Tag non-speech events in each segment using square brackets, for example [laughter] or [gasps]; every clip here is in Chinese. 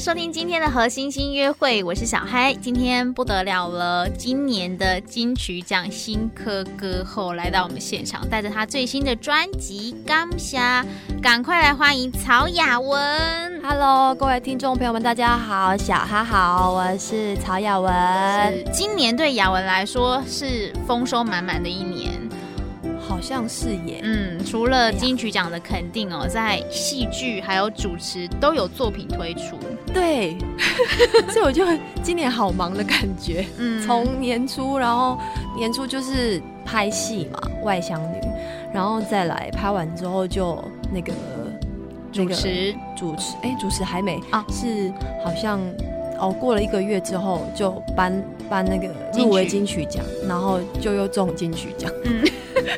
收听今天的和星星约会，我是小嗨。今天不得了了，今年的金曲奖新科歌后来到我们现场，带着他最新的专辑《钢侠》，赶快来欢迎曹雅文。Hello，各位听众朋友们，大家好，小哈好，我是曹雅文。今年对雅文来说是丰收满满的一年。好像是耶，嗯，除了金曲奖的肯定哦，在戏剧还有主持都有作品推出，对，[laughs] 所以我就今年好忙的感觉，嗯，从年初，然后年初就是拍戏嘛，《外乡女》，然后再来拍完之后就那个主持，主持，哎，主持还没啊，是好像哦，过了一个月之后就颁颁那个入围金曲奖，然后就又中金曲奖，嗯。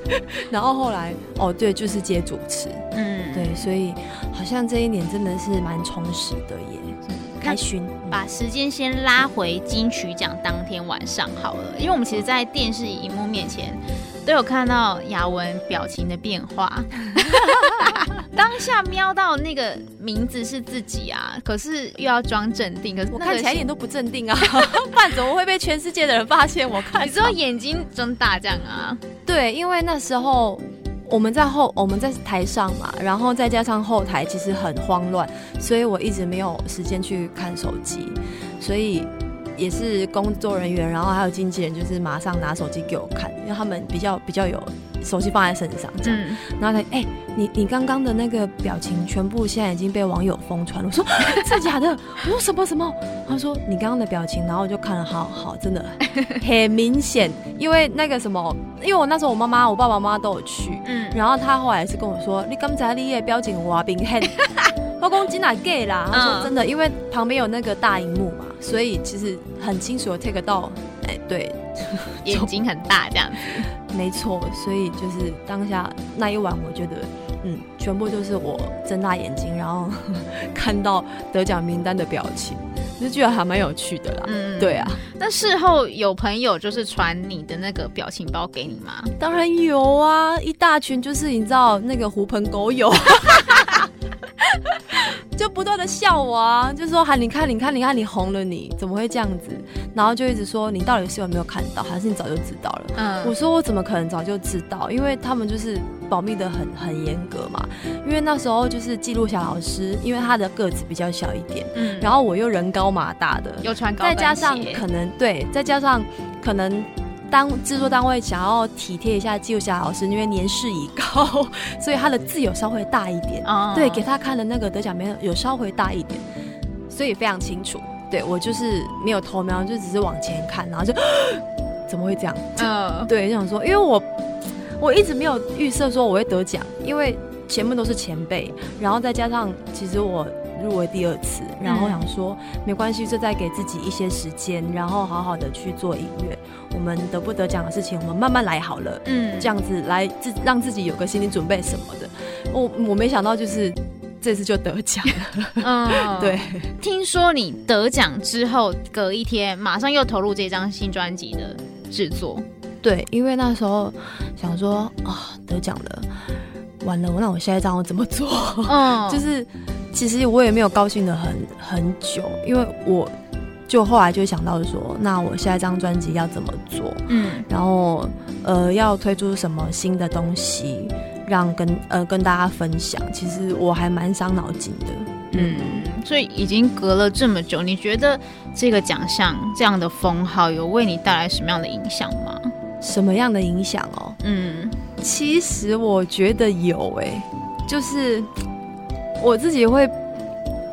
[laughs] 然后后来哦，对，就是接主持，嗯，对，所以好像这一年真的是蛮充实的耶，开心。把时间先拉回金曲奖当天晚上好了，因为我们其实，在电视荧幕面前都有看到雅文表情的变化。[laughs] 当下瞄到那个名字是自己啊，可是又要装镇定，可是我看起来一点都不镇定啊，[laughs] 不然怎么会被全世界的人发现？我看你知道眼睛睁大这样啊？对，因为那时候我们在后，我们在台上嘛，然后再加上后台其实很慌乱，所以我一直没有时间去看手机，所以也是工作人员，然后还有经纪人，就是马上拿手机给我看，因为他们比较比较有。手机放在身上，这样，嗯、然后他，哎、欸，你你刚刚的那个表情，全部现在已经被网友疯传了。我说，[laughs] 是假的？我说什么什么？他说你刚刚的表情，然后我就看了，好好，真的很明显，因为那个什么，因为我那时候我妈妈、我爸爸妈妈都有去，嗯，然后他后来是跟我说，你刚才你的表情我冰很，老公真的 gay 啦。他说真的，因为旁边有那个大荧幕嘛，所以其实很清楚的 take 到，哎、欸，对，[laughs] 眼睛很大这样子。[laughs] 没错，所以就是当下那一晚，我觉得，嗯，全部就是我睁大眼睛，然后 [laughs] 看到得奖名单的表情，就觉得还蛮有趣的啦。嗯，对啊。那事后有朋友就是传你的那个表情包给你吗？当然有啊，一大群就是你知道那个狐朋狗友。就不断的笑我啊，就说，哈，你看，你看，你看，你红了，你怎么会这样子？然后就一直说，你到底是有没有看到，还是你早就知道了？嗯，我说我怎么可能早就知道？因为他们就是保密的很很严格嘛。因为那时候就是记录小老师，因为他的个子比较小一点，嗯，然后我又人高马大的，又穿高，再加上可能对，再加上可能。当制作单位想要体贴一下纪录霞老师，因为年事已高，[laughs] 所以他的字有稍微大一点。Oh. 对，给他看的那个得奖名有稍微大一点，所以非常清楚。对，我就是没有偷瞄，就只是往前看，然后就 [gasps] 怎么会这样？嗯，uh. [laughs] 对，就想说，因为我我一直没有预设说我会得奖，因为前面都是前辈，然后再加上其实我。入围第二次，然后想说、嗯、没关系，就再给自己一些时间，然后好好的去做音乐。我们得不得奖的事情，我们慢慢来好了。嗯，这样子来自让自己有个心理准备什么的。我我没想到就是这次就得奖了。嗯，[laughs] 对。听说你得奖之后隔一天马上又投入这张新专辑的制作。对，因为那时候想说啊，得奖了，完了，那我下一张我怎么做？嗯，[laughs] 就是。其实我也没有高兴的很很久，因为我就后来就想到说，那我下一张专辑要怎么做？嗯，然后呃要推出什么新的东西，让跟呃跟大家分享。其实我还蛮伤脑筋的。嗯，所以已经隔了这么久，你觉得这个奖项这样的封号有为你带来什么样的影响吗？什么样的影响哦？嗯，其实我觉得有诶、欸，就是。我自己会，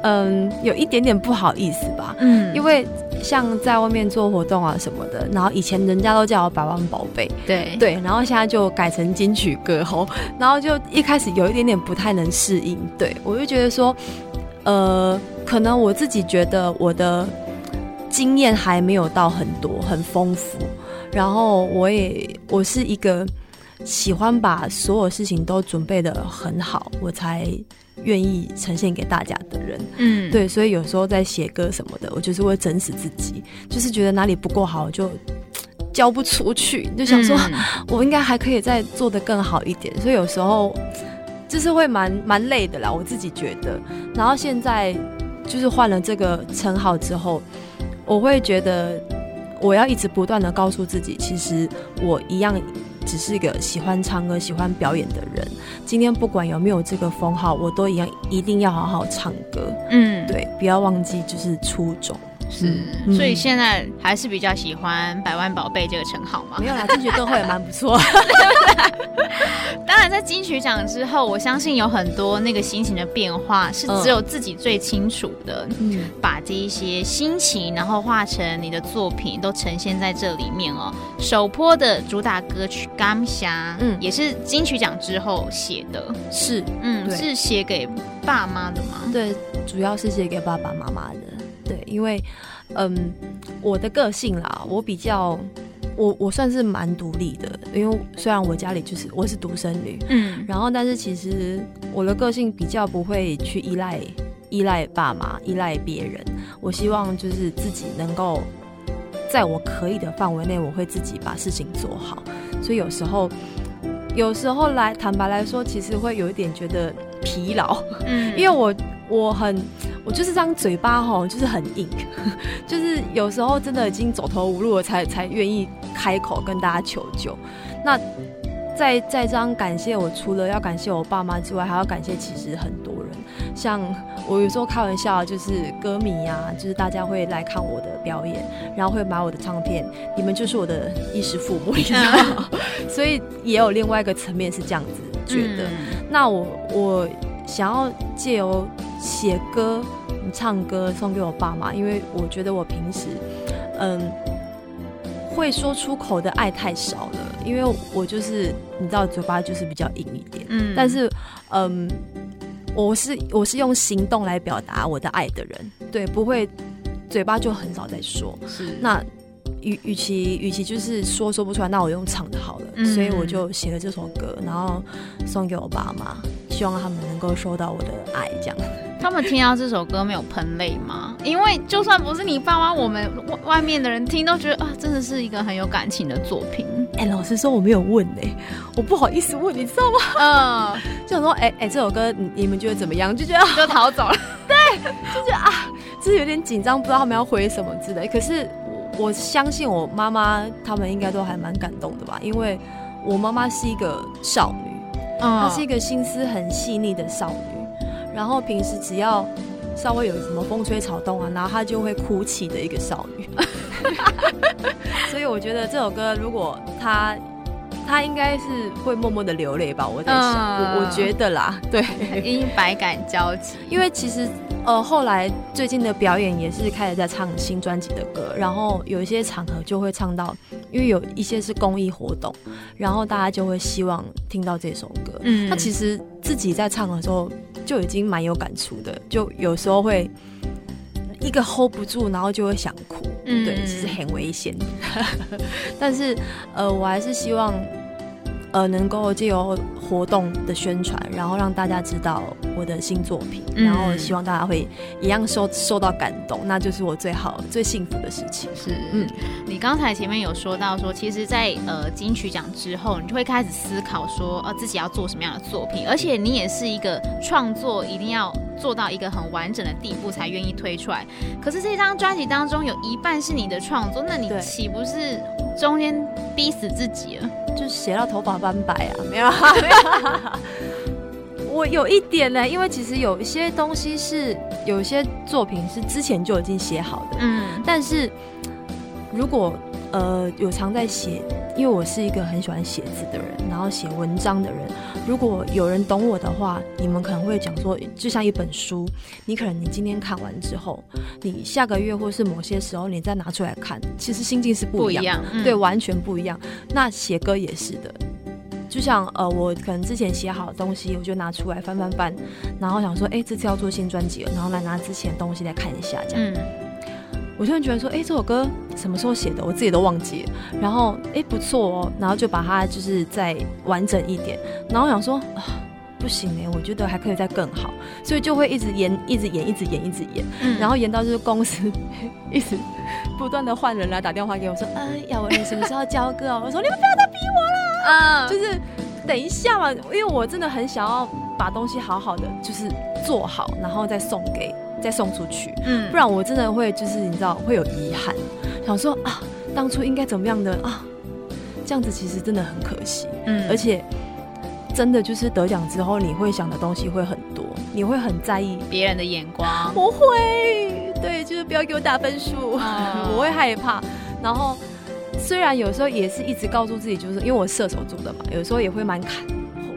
嗯，有一点点不好意思吧，嗯，因为像在外面做活动啊什么的，然后以前人家都叫我百万宝贝，对。对，然后现在就改成金曲歌后，[laughs] 然后就一开始有一点点不太能适应，对，我就觉得说，呃，可能我自己觉得我的经验还没有到很多很丰富，然后我也我是一个喜欢把所有事情都准备的很好，我才。愿意呈现给大家的人。嗯，对，所以有时候在写歌什么的，我就是会整死自己，就是觉得哪里不够好就 [tsk] 交不出去，就想说 [laughs] 我应该还可以再做的更好一点。所以有时候就是会蛮蛮累的啦，我自己觉得。然后现在就是换了这个称号之后，我会觉得我要一直不断的告诉自己，其实我一样。只是一个喜欢唱歌、喜欢表演的人。今天不管有没有这个封号，我都一样，一定要好好唱歌。嗯，对，不要忘记就是初衷。是，嗯、所以现在还是比较喜欢“百万宝贝”这个称号吗？没有啦，金曲歌后也蛮不错。[laughs] 当然，在金曲奖之后，我相信有很多那个心情的变化是只有自己最清楚的。嗯，把这一些心情，然后化成你的作品，都呈现在这里面哦。首播的主打歌曲《甘霞》，嗯，也是金曲奖之后写的。是，嗯，是写给爸妈的吗？对，主要是写给爸爸妈妈的。对，因为，嗯，我的个性啦，我比较，我我算是蛮独立的，因为虽然我家里就是我是独生女，嗯，然后但是其实我的个性比较不会去依赖依赖爸妈，依赖别人。我希望就是自己能够在我可以的范围内，我会自己把事情做好。所以有时候，有时候来坦白来说，其实会有一点觉得疲劳，嗯，因为我我很。我就是这张嘴巴吼，就是很硬，[laughs] 就是有时候真的已经走投无路了，才才愿意开口跟大家求救。那在在这样感谢，我除了要感谢我爸妈之外，还要感谢其实很多人。像我有时候开玩笑，就是歌迷啊，就是大家会来看我的表演，然后会买我的唱片，你们就是我的衣食父母，你知道？[laughs] 所以也有另外一个层面是这样子觉得。嗯、那我我想要借由写歌。唱歌送给我爸妈，因为我觉得我平时，嗯，会说出口的爱太少了。因为我就是你知道，嘴巴就是比较硬一点。嗯，但是，嗯，我是我是用行动来表达我的爱的人，对，不会嘴巴就很少在说。是，那与与其与其就是说说不出来，那我用唱的好了。嗯，所以我就写了这首歌，然后送给我爸妈，希望他们能够收到我的爱，这样。他们听到这首歌没有喷泪吗？因为就算不是你爸妈，我们外面的人听都觉得啊，真的是一个很有感情的作品。哎、欸，老实说我没有问哎、欸，我不好意思问，你知道吗？嗯，就 [laughs] 想说哎哎、这首歌你你们觉得怎么样？就觉得就逃走了。[laughs] 对，就觉得啊，就是有点紧张，不知道他们要回什么之类。可是，我相信我妈妈他们应该都还蛮感动的吧，因为我妈妈是一个少女，嗯，她是一个心思很细腻的少女。然后平时只要稍微有什么风吹草动啊，然后她就会哭泣的一个少女。[laughs] 所以我觉得这首歌，如果她她应该是会默默的流泪吧，我在想，嗯、我我觉得啦，对，[laughs] 因百感交集。因为其实呃后来最近的表演也是开始在唱新专辑的歌，然后有一些场合就会唱到，因为有一些是公益活动，然后大家就会希望听到这首歌。嗯，那其实自己在唱的时候。就已经蛮有感触的，就有时候会一个 hold 不住，然后就会想哭，嗯，对，其实很危险。[laughs] 但是，呃，我还是希望。呃，能够借由活动的宣传，然后让大家知道我的新作品，嗯、然后希望大家会一样受受到感动，那就是我最好最幸福的事情。是，嗯，你刚才前面有说到说，其实在，在呃金曲奖之后，你就会开始思考说，呃，自己要做什么样的作品，而且你也是一个创作一定要做到一个很完整的地步才愿意推出来。可是这张专辑当中有一半是你的创作，那你岂不是中间逼死自己了？就写到头发斑白啊，[laughs] 没有，没有。[laughs] 我有一点呢，因为其实有一些东西是，有一些作品是之前就已经写好的，嗯，但是如果呃有常在写。因为我是一个很喜欢写字的人，然后写文章的人。如果有人懂我的话，你们可能会讲说，就像一本书，你可能你今天看完之后，你下个月或是某些时候你再拿出来看，其实心境是不一样，不一样嗯、对，完全不一样。那写歌也是的，就像呃，我可能之前写好的东西，我就拿出来翻翻翻，然后想说，哎，这次要做新专辑了，然后来拿之前的东西来看一下，这样。嗯我突然觉得说，哎、欸，这首歌什么时候写的？我自己都忘记了。然后，哎、欸，不错哦。然后就把它就是再完整一点。然后我想说，啊，不行哎，我觉得还可以再更好，所以就会一直演，一直演，一直演，一直演，嗯、然后演到就是公司一直不断的换人来打电话给我说，嗯、呃，雅文你什么时候交歌？我说你们不要再逼我了，啊，就是等一下嘛，因为我真的很想要把东西好好的就是做好，然后再送给再送出去，嗯，不然我真的会就是你知道会有遗憾，想说啊，当初应该怎么样的啊，这样子其实真的很可惜，嗯，而且。真的就是得奖之后，你会想的东西会很多，你会很在意别人的眼光。我会，对，就是不要给我打分数，哦、[laughs] 我会害怕。然后虽然有时候也是一直告诉自己，就是因为我射手座的嘛，有时候也会蛮看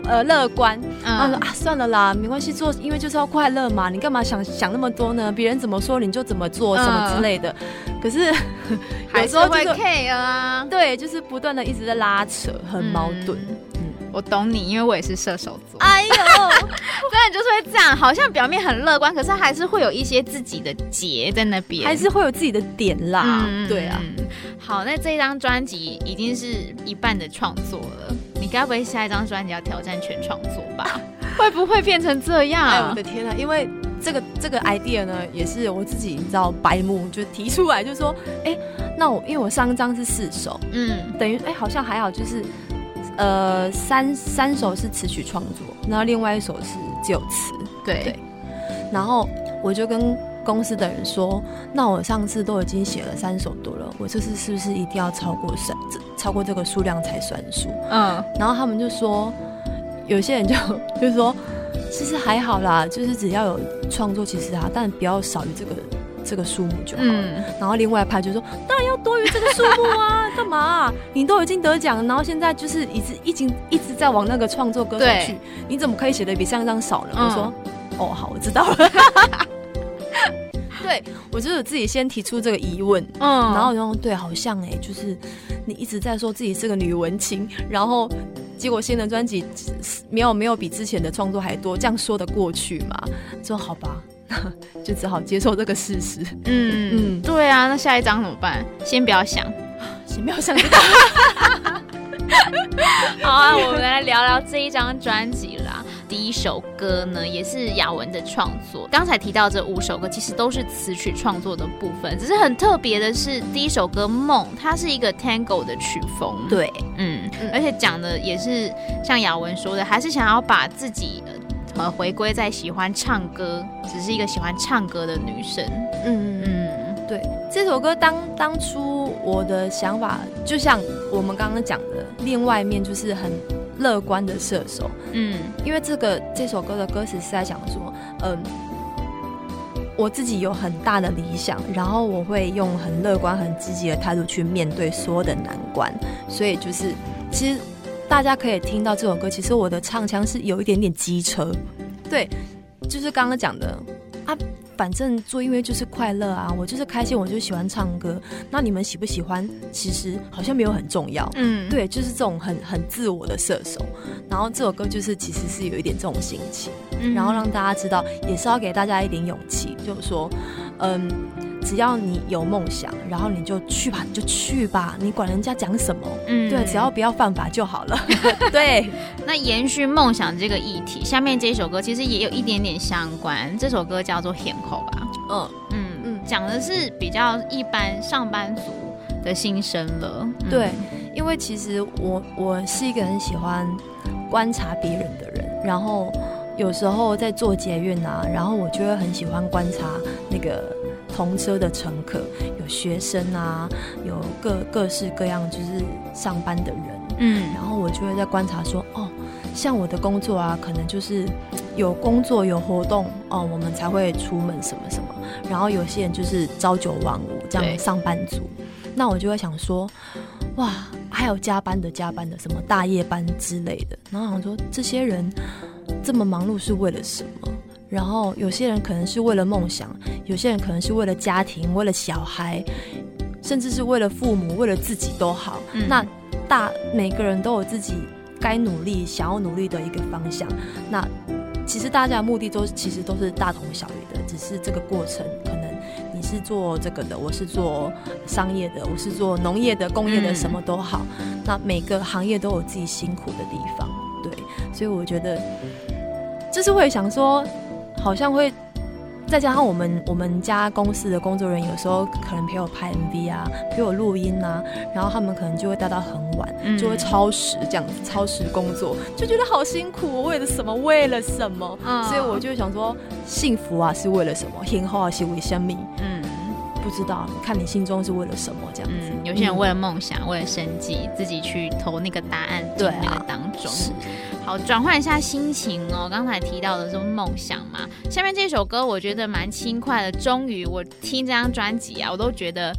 呃乐观。然后说、嗯、啊，算了啦，没关系，做因为就是要快乐嘛，你干嘛想想那么多呢？别人怎么说你就怎么做，什么之类的。嗯、可是 [laughs] 有时候、就是、是会 care 啊，对，就是不断的一直在拉扯，很矛盾。嗯我懂你，因为我也是射手座。哎呦，[laughs] 真的就是会这样，好像表面很乐观，可是还是会有一些自己的结在那边，还是会有自己的点啦。嗯、对啊。好，那这一张专辑已经是一半的创作了，你该不会下一张专辑要挑战全创作吧？[laughs] 会不会变成这样？哎，我的天啊！因为这个这个 idea 呢，也是我自己你知道白目就提出来，就说，哎，那我因为我上一张是四首，嗯，等于哎好像还好，就是。呃，三三首是词曲创作，然后另外一首是只有词。对，对。然后我就跟公司的人说，那我上次都已经写了三首多了，我这次是不是一定要超过三，超过这个数量才算数？嗯。然后他们就说，有些人就 [laughs] 就说，其实还好啦，就是只要有创作，其实啊，但不要少于这个。这个数目就好了，嗯、然后另外一派就说，当然要多于这个数目啊，[laughs] 干嘛、啊？你都已经得奖了，然后现在就是一直已经一直在往那个创作歌手去，你怎么可以写的比上一张少呢？嗯、我说，哦，好，我知道了。对，我就是自己先提出这个疑问，嗯，然后然后对，好像哎、欸，就是你一直在说自己是个女文青，然后结果新的专辑没有没有比之前的创作还多，这样说得过去吗？说好吧。[laughs] 就只好接受这个事实。嗯嗯，嗯对啊，那下一张怎么办？先不要想，[gasps] 先不要想。[laughs] 好啊，我们来聊聊这一张专辑啦。第一首歌呢，也是雅文的创作。刚才提到这五首歌，其实都是词曲创作的部分。只是很特别的是，第一首歌《梦》，它是一个 Tango 的曲风。对，嗯，而且讲的也是像雅文说的，还是想要把自己。呃，回归在喜欢唱歌，只是一个喜欢唱歌的女生。嗯嗯，对，这首歌当当初我的想法，就像我们刚刚讲的，另外一面就是很乐观的射手。嗯，因为这个这首歌的歌词是在讲说，嗯，我自己有很大的理想，然后我会用很乐观、很积极的态度去面对所有的难关。所以就是，其实。大家可以听到这首歌，其实我的唱腔是有一点点机车，对，就是刚刚讲的啊，反正做音乐就是快乐啊，我就是开心，我就喜欢唱歌。那你们喜不喜欢，其实好像没有很重要，嗯，对，就是这种很很自我的射手。然后这首歌就是其实是有一点这种心情，然后让大家知道，也是要给大家一点勇气，就是说，嗯。只要你有梦想，然后你就去吧，你就去吧，你管人家讲什么？嗯，对，只要不要犯法就好了。[laughs] 对，那延续梦想这个议题，下面这一首歌其实也有一点点相关。这首歌叫做《险后》吧？嗯嗯嗯，讲的是比较一般上班族的心声了。嗯、对，因为其实我我是一个很喜欢观察别人的人，然后有时候在做捷运啊，然后我就会很喜欢观察那个。同车的乘客有学生啊，有各各式各样就是上班的人，嗯，然后我就会在观察说，哦，像我的工作啊，可能就是有工作有活动哦，我们才会出门什么什么，然后有些人就是朝九晚五这样上班族，那我就会想说，哇，还有加班的加班的什么大夜班之类的，然后想说这些人这么忙碌是为了什么？然后有些人可能是为了梦想，有些人可能是为了家庭，为了小孩，甚至是为了父母，为了自己都好。嗯、那大每个人都有自己该努力、想要努力的一个方向。那其实大家的目的都其实都是大同小异的，只是这个过程可能你是做这个的，我是做商业的，我是做农业的、工业的，什么都好。嗯、那每个行业都有自己辛苦的地方，对，所以我觉得。就是会想说，好像会。再加上我们我们家公司的工作人员有时候可能陪我拍 MV 啊，陪我录音啊，然后他们可能就会待到很晚，嗯、就会超时这样子，超时工作，就觉得好辛苦。我为了什么？为了什么？嗯、所以我就想说，幸福啊是为了什么？幸福啊是为什么？嗯，不知道，看你心中是为了什么这样子。嗯、有些人为了梦想，嗯、为了生计，自己去投那个答案，对那个当中。好，转换一下心情哦。刚才提到的是梦想嘛，下面这首歌我觉得蛮轻快的。终于，我听这张专辑啊，我都觉得，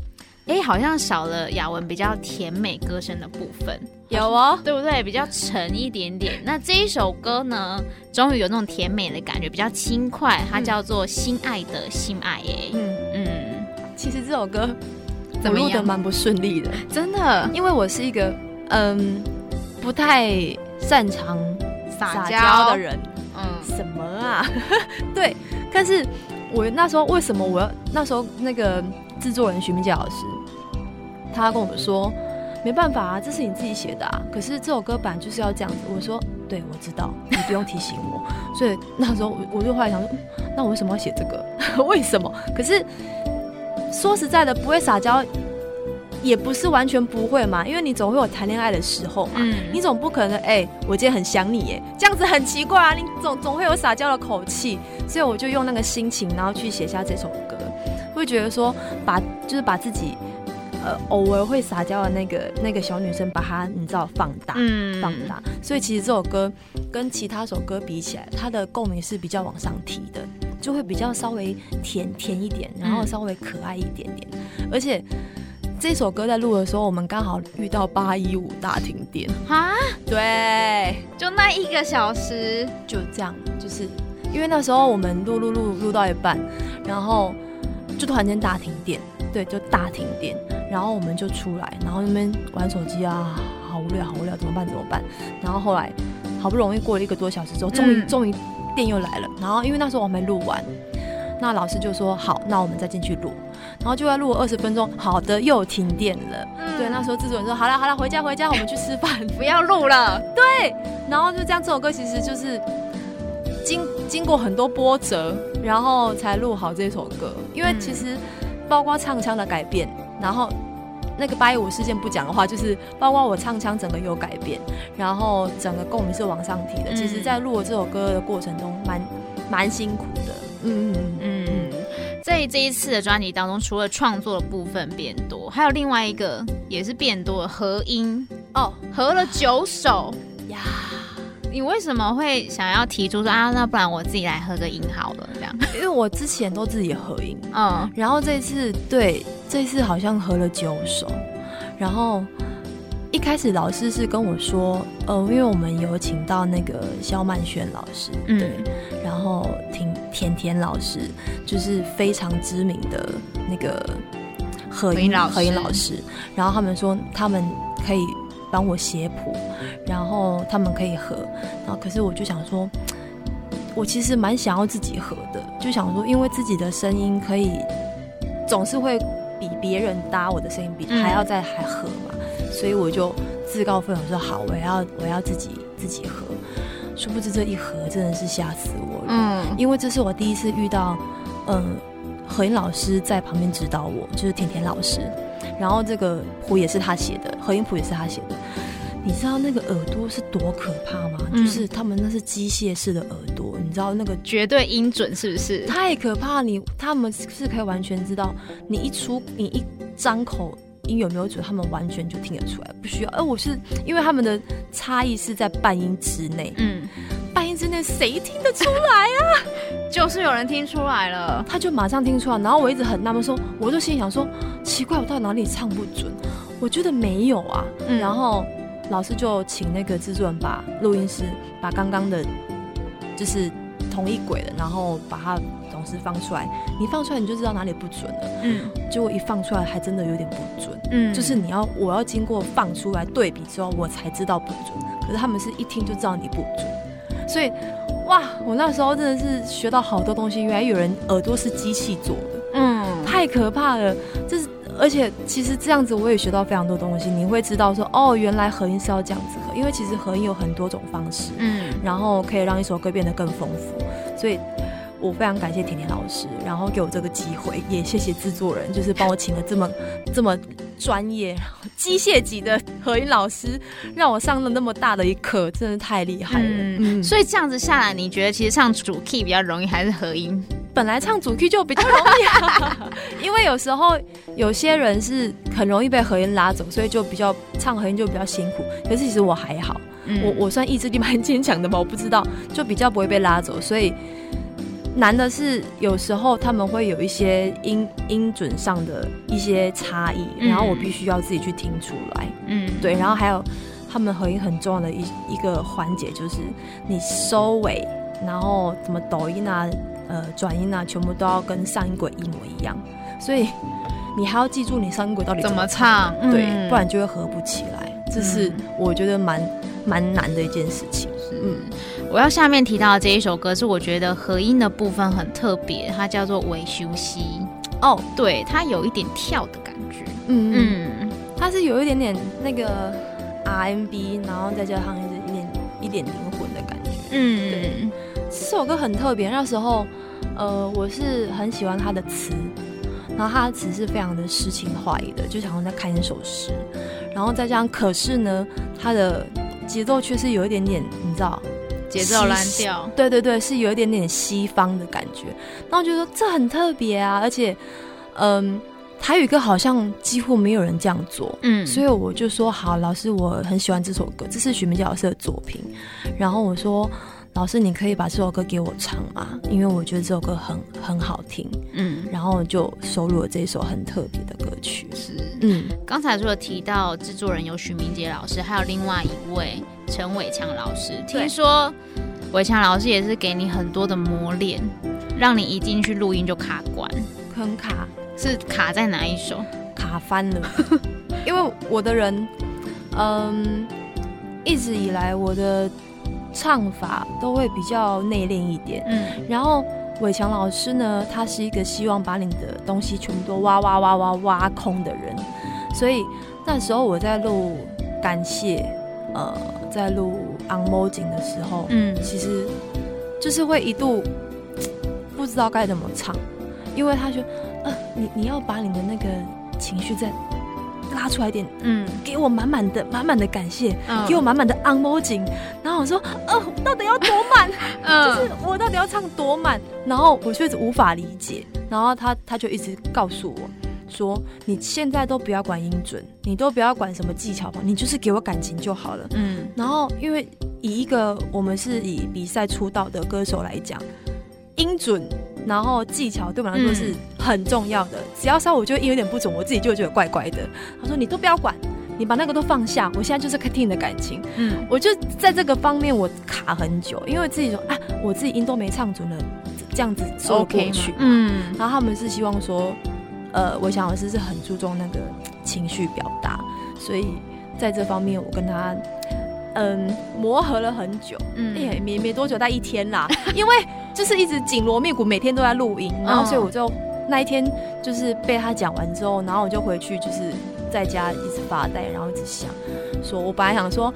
哎，好像少了雅文比较甜美歌声的部分。有哦，对不对？比较沉一点点。那这一首歌呢，终于有那种甜美的感觉，比较轻快。它叫做《心爱的心爱》耶。嗯嗯，其实这首歌怎么录的蛮不顺利的，真的，因为我是一个嗯不太。擅长撒娇的人，嗯，什么啊？[laughs] 对，但是我那时候为什么我要那时候那个制作人徐明杰老师，他跟我们说，没办法啊，这是你自己写的啊。可是这首歌版就是要这样子。我说，对，我知道，你不用提醒我。所以那时候我我就后来想说，那我为什么要写这个？[laughs] 为什么？可是说实在的，不会撒娇。也不是完全不会嘛，因为你总会有谈恋爱的时候嘛，嗯、你总不可能哎、欸，我今天很想你哎，这样子很奇怪啊，你总总会有撒娇的口气，所以我就用那个心情，然后去写下这首歌，会觉得说把就是把自己呃偶尔会撒娇的那个那个小女生，把它你知道放大，嗯，放大，所以其实这首歌跟其他首歌比起来，它的共鸣是比较往上提的，就会比较稍微甜甜一点，然后稍微可爱一点点，而且。这首歌在录的时候，我们刚好遇到八一五大停电啊！对，就那一个小时，就这样，就是因为那时候我们录录录录到一半，然后就突然间大停电，对，就大停电，然后我们就出来，然后那边玩手机啊，好无聊，好无聊，怎么办？怎么办？然后后来好不容易过了一个多小时之后，终于终于电又来了，然后因为那时候我还没录完，那老师就说好，那我们再进去录。然后就要录二十分钟，好的，又停电了。嗯、对，那时候制作人说：“好了好了，回家回家，我们去吃饭，[laughs] 不要录了。[laughs] ”对，然后就这样，这首歌其实就是经经过很多波折，然后才录好这首歌。因为其实包括唱腔的改变，然后那个八一五事件不讲的话，就是包括我唱腔整个有改变，然后整个共鸣是往上提的。嗯、其实，在录这首歌的过程中蛮，蛮蛮辛苦的。嗯嗯嗯。嗯在这一次的专辑当中，除了创作的部分变多，还有另外一个也是变多的合音哦，合了九首呀。你为什么会想要提出说啊？那不然我自己来合个音好了，这样？因为我之前都自己合音，嗯，然后这次对，这次好像合了九首，然后。一开始老师是跟我说，呃，因为我们有请到那个萧曼轩老师，嗯、对，然后田田田老师，就是非常知名的那个合音老合音老师，然后他们说他们可以帮我写谱，然后他们可以合，然后可是我就想说，[tsk] 我其实蛮想要自己合的，就想说，因为自己的声音可以总是会比别人搭我的声音比还要再还合嘛。嗯所以我就自告奋勇说好，我要我要自己自己合。殊不知这一合真的是吓死我了。嗯，因为这是我第一次遇到，嗯，何音老师在旁边指导我，就是甜甜老师。然后这个谱也是他写的，合音谱也是他写的。你知道那个耳朵是多可怕吗？嗯、就是他们那是机械式的耳朵，你知道那个绝对音准是不是？太可怕！你他们是可以完全知道，你一出你一张口。音有没有准？他们完全就听得出来，不需要。而我是因为他们的差异是在半音之内，嗯，半音之内谁听得出来啊？就是有人听出来了，他就马上听出来。然后我一直很纳闷，说，我就心想说，奇怪，我到底哪里唱不准？我觉得没有啊。嗯、然后老师就请那个制作人把录音师把刚刚的，就是同一轨的，然后把它。总是放出来，你放出来你就知道哪里不准了。嗯，结果一放出来还真的有点不准。嗯，就是你要我要经过放出来对比之后，我才知道不准。可是他们是一听就知道你不准，所以哇，我那时候真的是学到好多东西。原来有人耳朵是机器做的，嗯，太可怕了。这是而且其实这样子我也学到非常多东西。你会知道说哦，原来合音是要这样子合。因为其实合音有很多种方式，嗯，然后可以让一首歌变得更丰富，所以我非常感谢甜甜老师，然后给我这个机会，也谢谢制作人，就是帮我请了这么这么专业、机械级的合音老师，让我上了那么大的一课，真的太厉害了。嗯，嗯，所以这样子下来，你觉得其实唱主 key 比较容易，还是合音？本来唱主 key 就比较容易啊，[laughs] 因为有时候有些人是很容易被和音拉走，所以就比较唱和音就比较辛苦。可是其实我还好，嗯、我我算意志力蛮坚强的吧，我不知道，就比较不会被拉走。所以难的是有时候他们会有一些音音准上的一些差异，然后我必须要自己去听出来。嗯，对，然后还有他们和音很重要的一一个环节就是你收尾，然后怎么抖音啊。呃，转音啊，全部都要跟上音轨一模一样，所以你还要记住你上音轨到底怎么唱，对，嗯、不然就会合不起来。这是我觉得蛮蛮难的一件事情。是嗯，我要下面提到的这一首歌是我觉得合音的部分很特别，它叫做《维修西》。哦，对，它有一点跳的感觉。嗯嗯，它是有一点点那个 RMB，然后再加上一点一点灵魂的感觉。嗯，对。这首歌很特别，那时候，呃，我是很喜欢他的词，然后他的词是非常的诗情画意的，就好像在看一首诗，然后再加上，可是呢，他的节奏却是有一点点，你知道，节奏蓝调，对对对，是有一点点西方的感觉，然后我觉得这很特别啊，而且，嗯、呃。台语歌好像几乎没有人这样做，嗯，所以我就说好，老师，我很喜欢这首歌，这是许明杰老师的作品。然后我说，老师，你可以把这首歌给我唱吗？因为我觉得这首歌很很好听，嗯。然后就收录了这首很特别的歌曲。是，嗯。刚才除了提到制作人有许明杰老师，还有另外一位陈伟强老师。听说伟强老师也是给你很多的磨练，让你一进去录音就卡关，很卡。是卡在哪一首？卡翻了，[laughs] 因为我的人，嗯，一直以来我的唱法都会比较内敛一点，嗯，然后伟强老师呢，他是一个希望把你的东西全部都挖挖挖挖挖空的人，所以那时候我在录感谢，呃，在录 Unmoving 的时候，嗯，其实就是会一度不知道该怎么唱，因为他说。呃，你你要把你的那个情绪再拉出来一点，嗯，给我满满的满满的感谢，嗯、给我满满的 emoji。然后我说，呃，到底要多满？[laughs] 嗯，就是我到底要唱多满？然后我确实无法理解。然后他他就一直告诉我说，你现在都不要管音准，你都不要管什么技巧吧，你就是给我感情就好了。嗯，然后因为以一个我们是以比赛出道的歌手来讲，音准。然后技巧对我来说是很重要的，嗯、只要稍微我觉得音有点不准，我自己就会觉得怪怪的。他说：“你都不要管，你把那个都放下。我现在就是听你的感情。”嗯，我就在这个方面我卡很久，因为自己说啊，我自己音都没唱准了，这样子说过去。嗯，然后他们是希望说，呃，我想老师是很注重那个情绪表达，所以在这方面我跟他嗯磨合了很久。嗯，也没没多久，待一天啦，[laughs] 因为。就是一直紧锣密鼓，每天都在录音，然后所以我就那一天就是被他讲完之后，然后我就回去就是在家一直发呆，然后一直想，说我本来想说，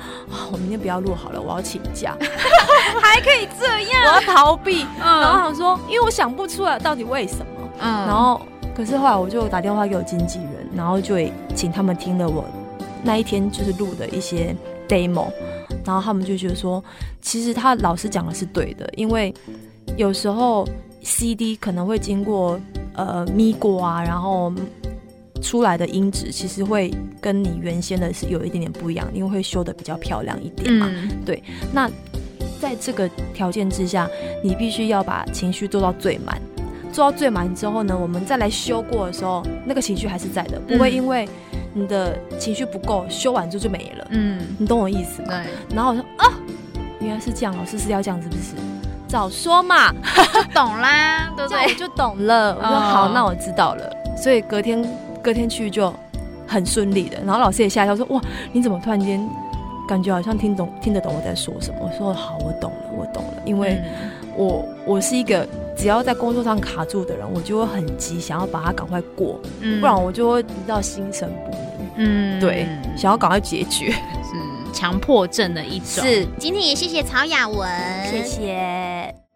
我明天不要录好了，我要请假，[laughs] 还可以这样，我要逃避，然后想说，因为我想不出来到底为什么，嗯，然后可是后来我就打电话给我经纪人，然后就请他们听了我那一天就是录的一些 demo，然后他们就觉得说，其实他老师讲的是对的，因为。有时候 CD 可能会经过呃咪过啊，然后出来的音质其实会跟你原先的是有一点点不一样，因为会修的比较漂亮一点嘛。嗯、对，那在这个条件之下，你必须要把情绪做到最满，做到最满之后呢，我们再来修过的时候，那个情绪还是在的，不会因为你的情绪不够，修完之后就没了。嗯，你懂我意思吗？对。然后我说啊，原来是这样，老师是要这样，是不是？早说嘛，就懂啦，[laughs] 对不对？我就懂了。我说好，那我知道了。所以隔天隔天去就很顺利的。然后老师也吓一跳，说：“哇，你怎么突然间感觉好像听懂听得懂我在说什么？”我说：“好，我懂了，我懂了。”因为我我是一个只要在工作上卡住的人，我就会很急，想要把它赶快过，不然我就会比较心神不宁。嗯，对，想要赶快解决。强迫症的一种。是，今天也谢谢曹雅文，谢谢。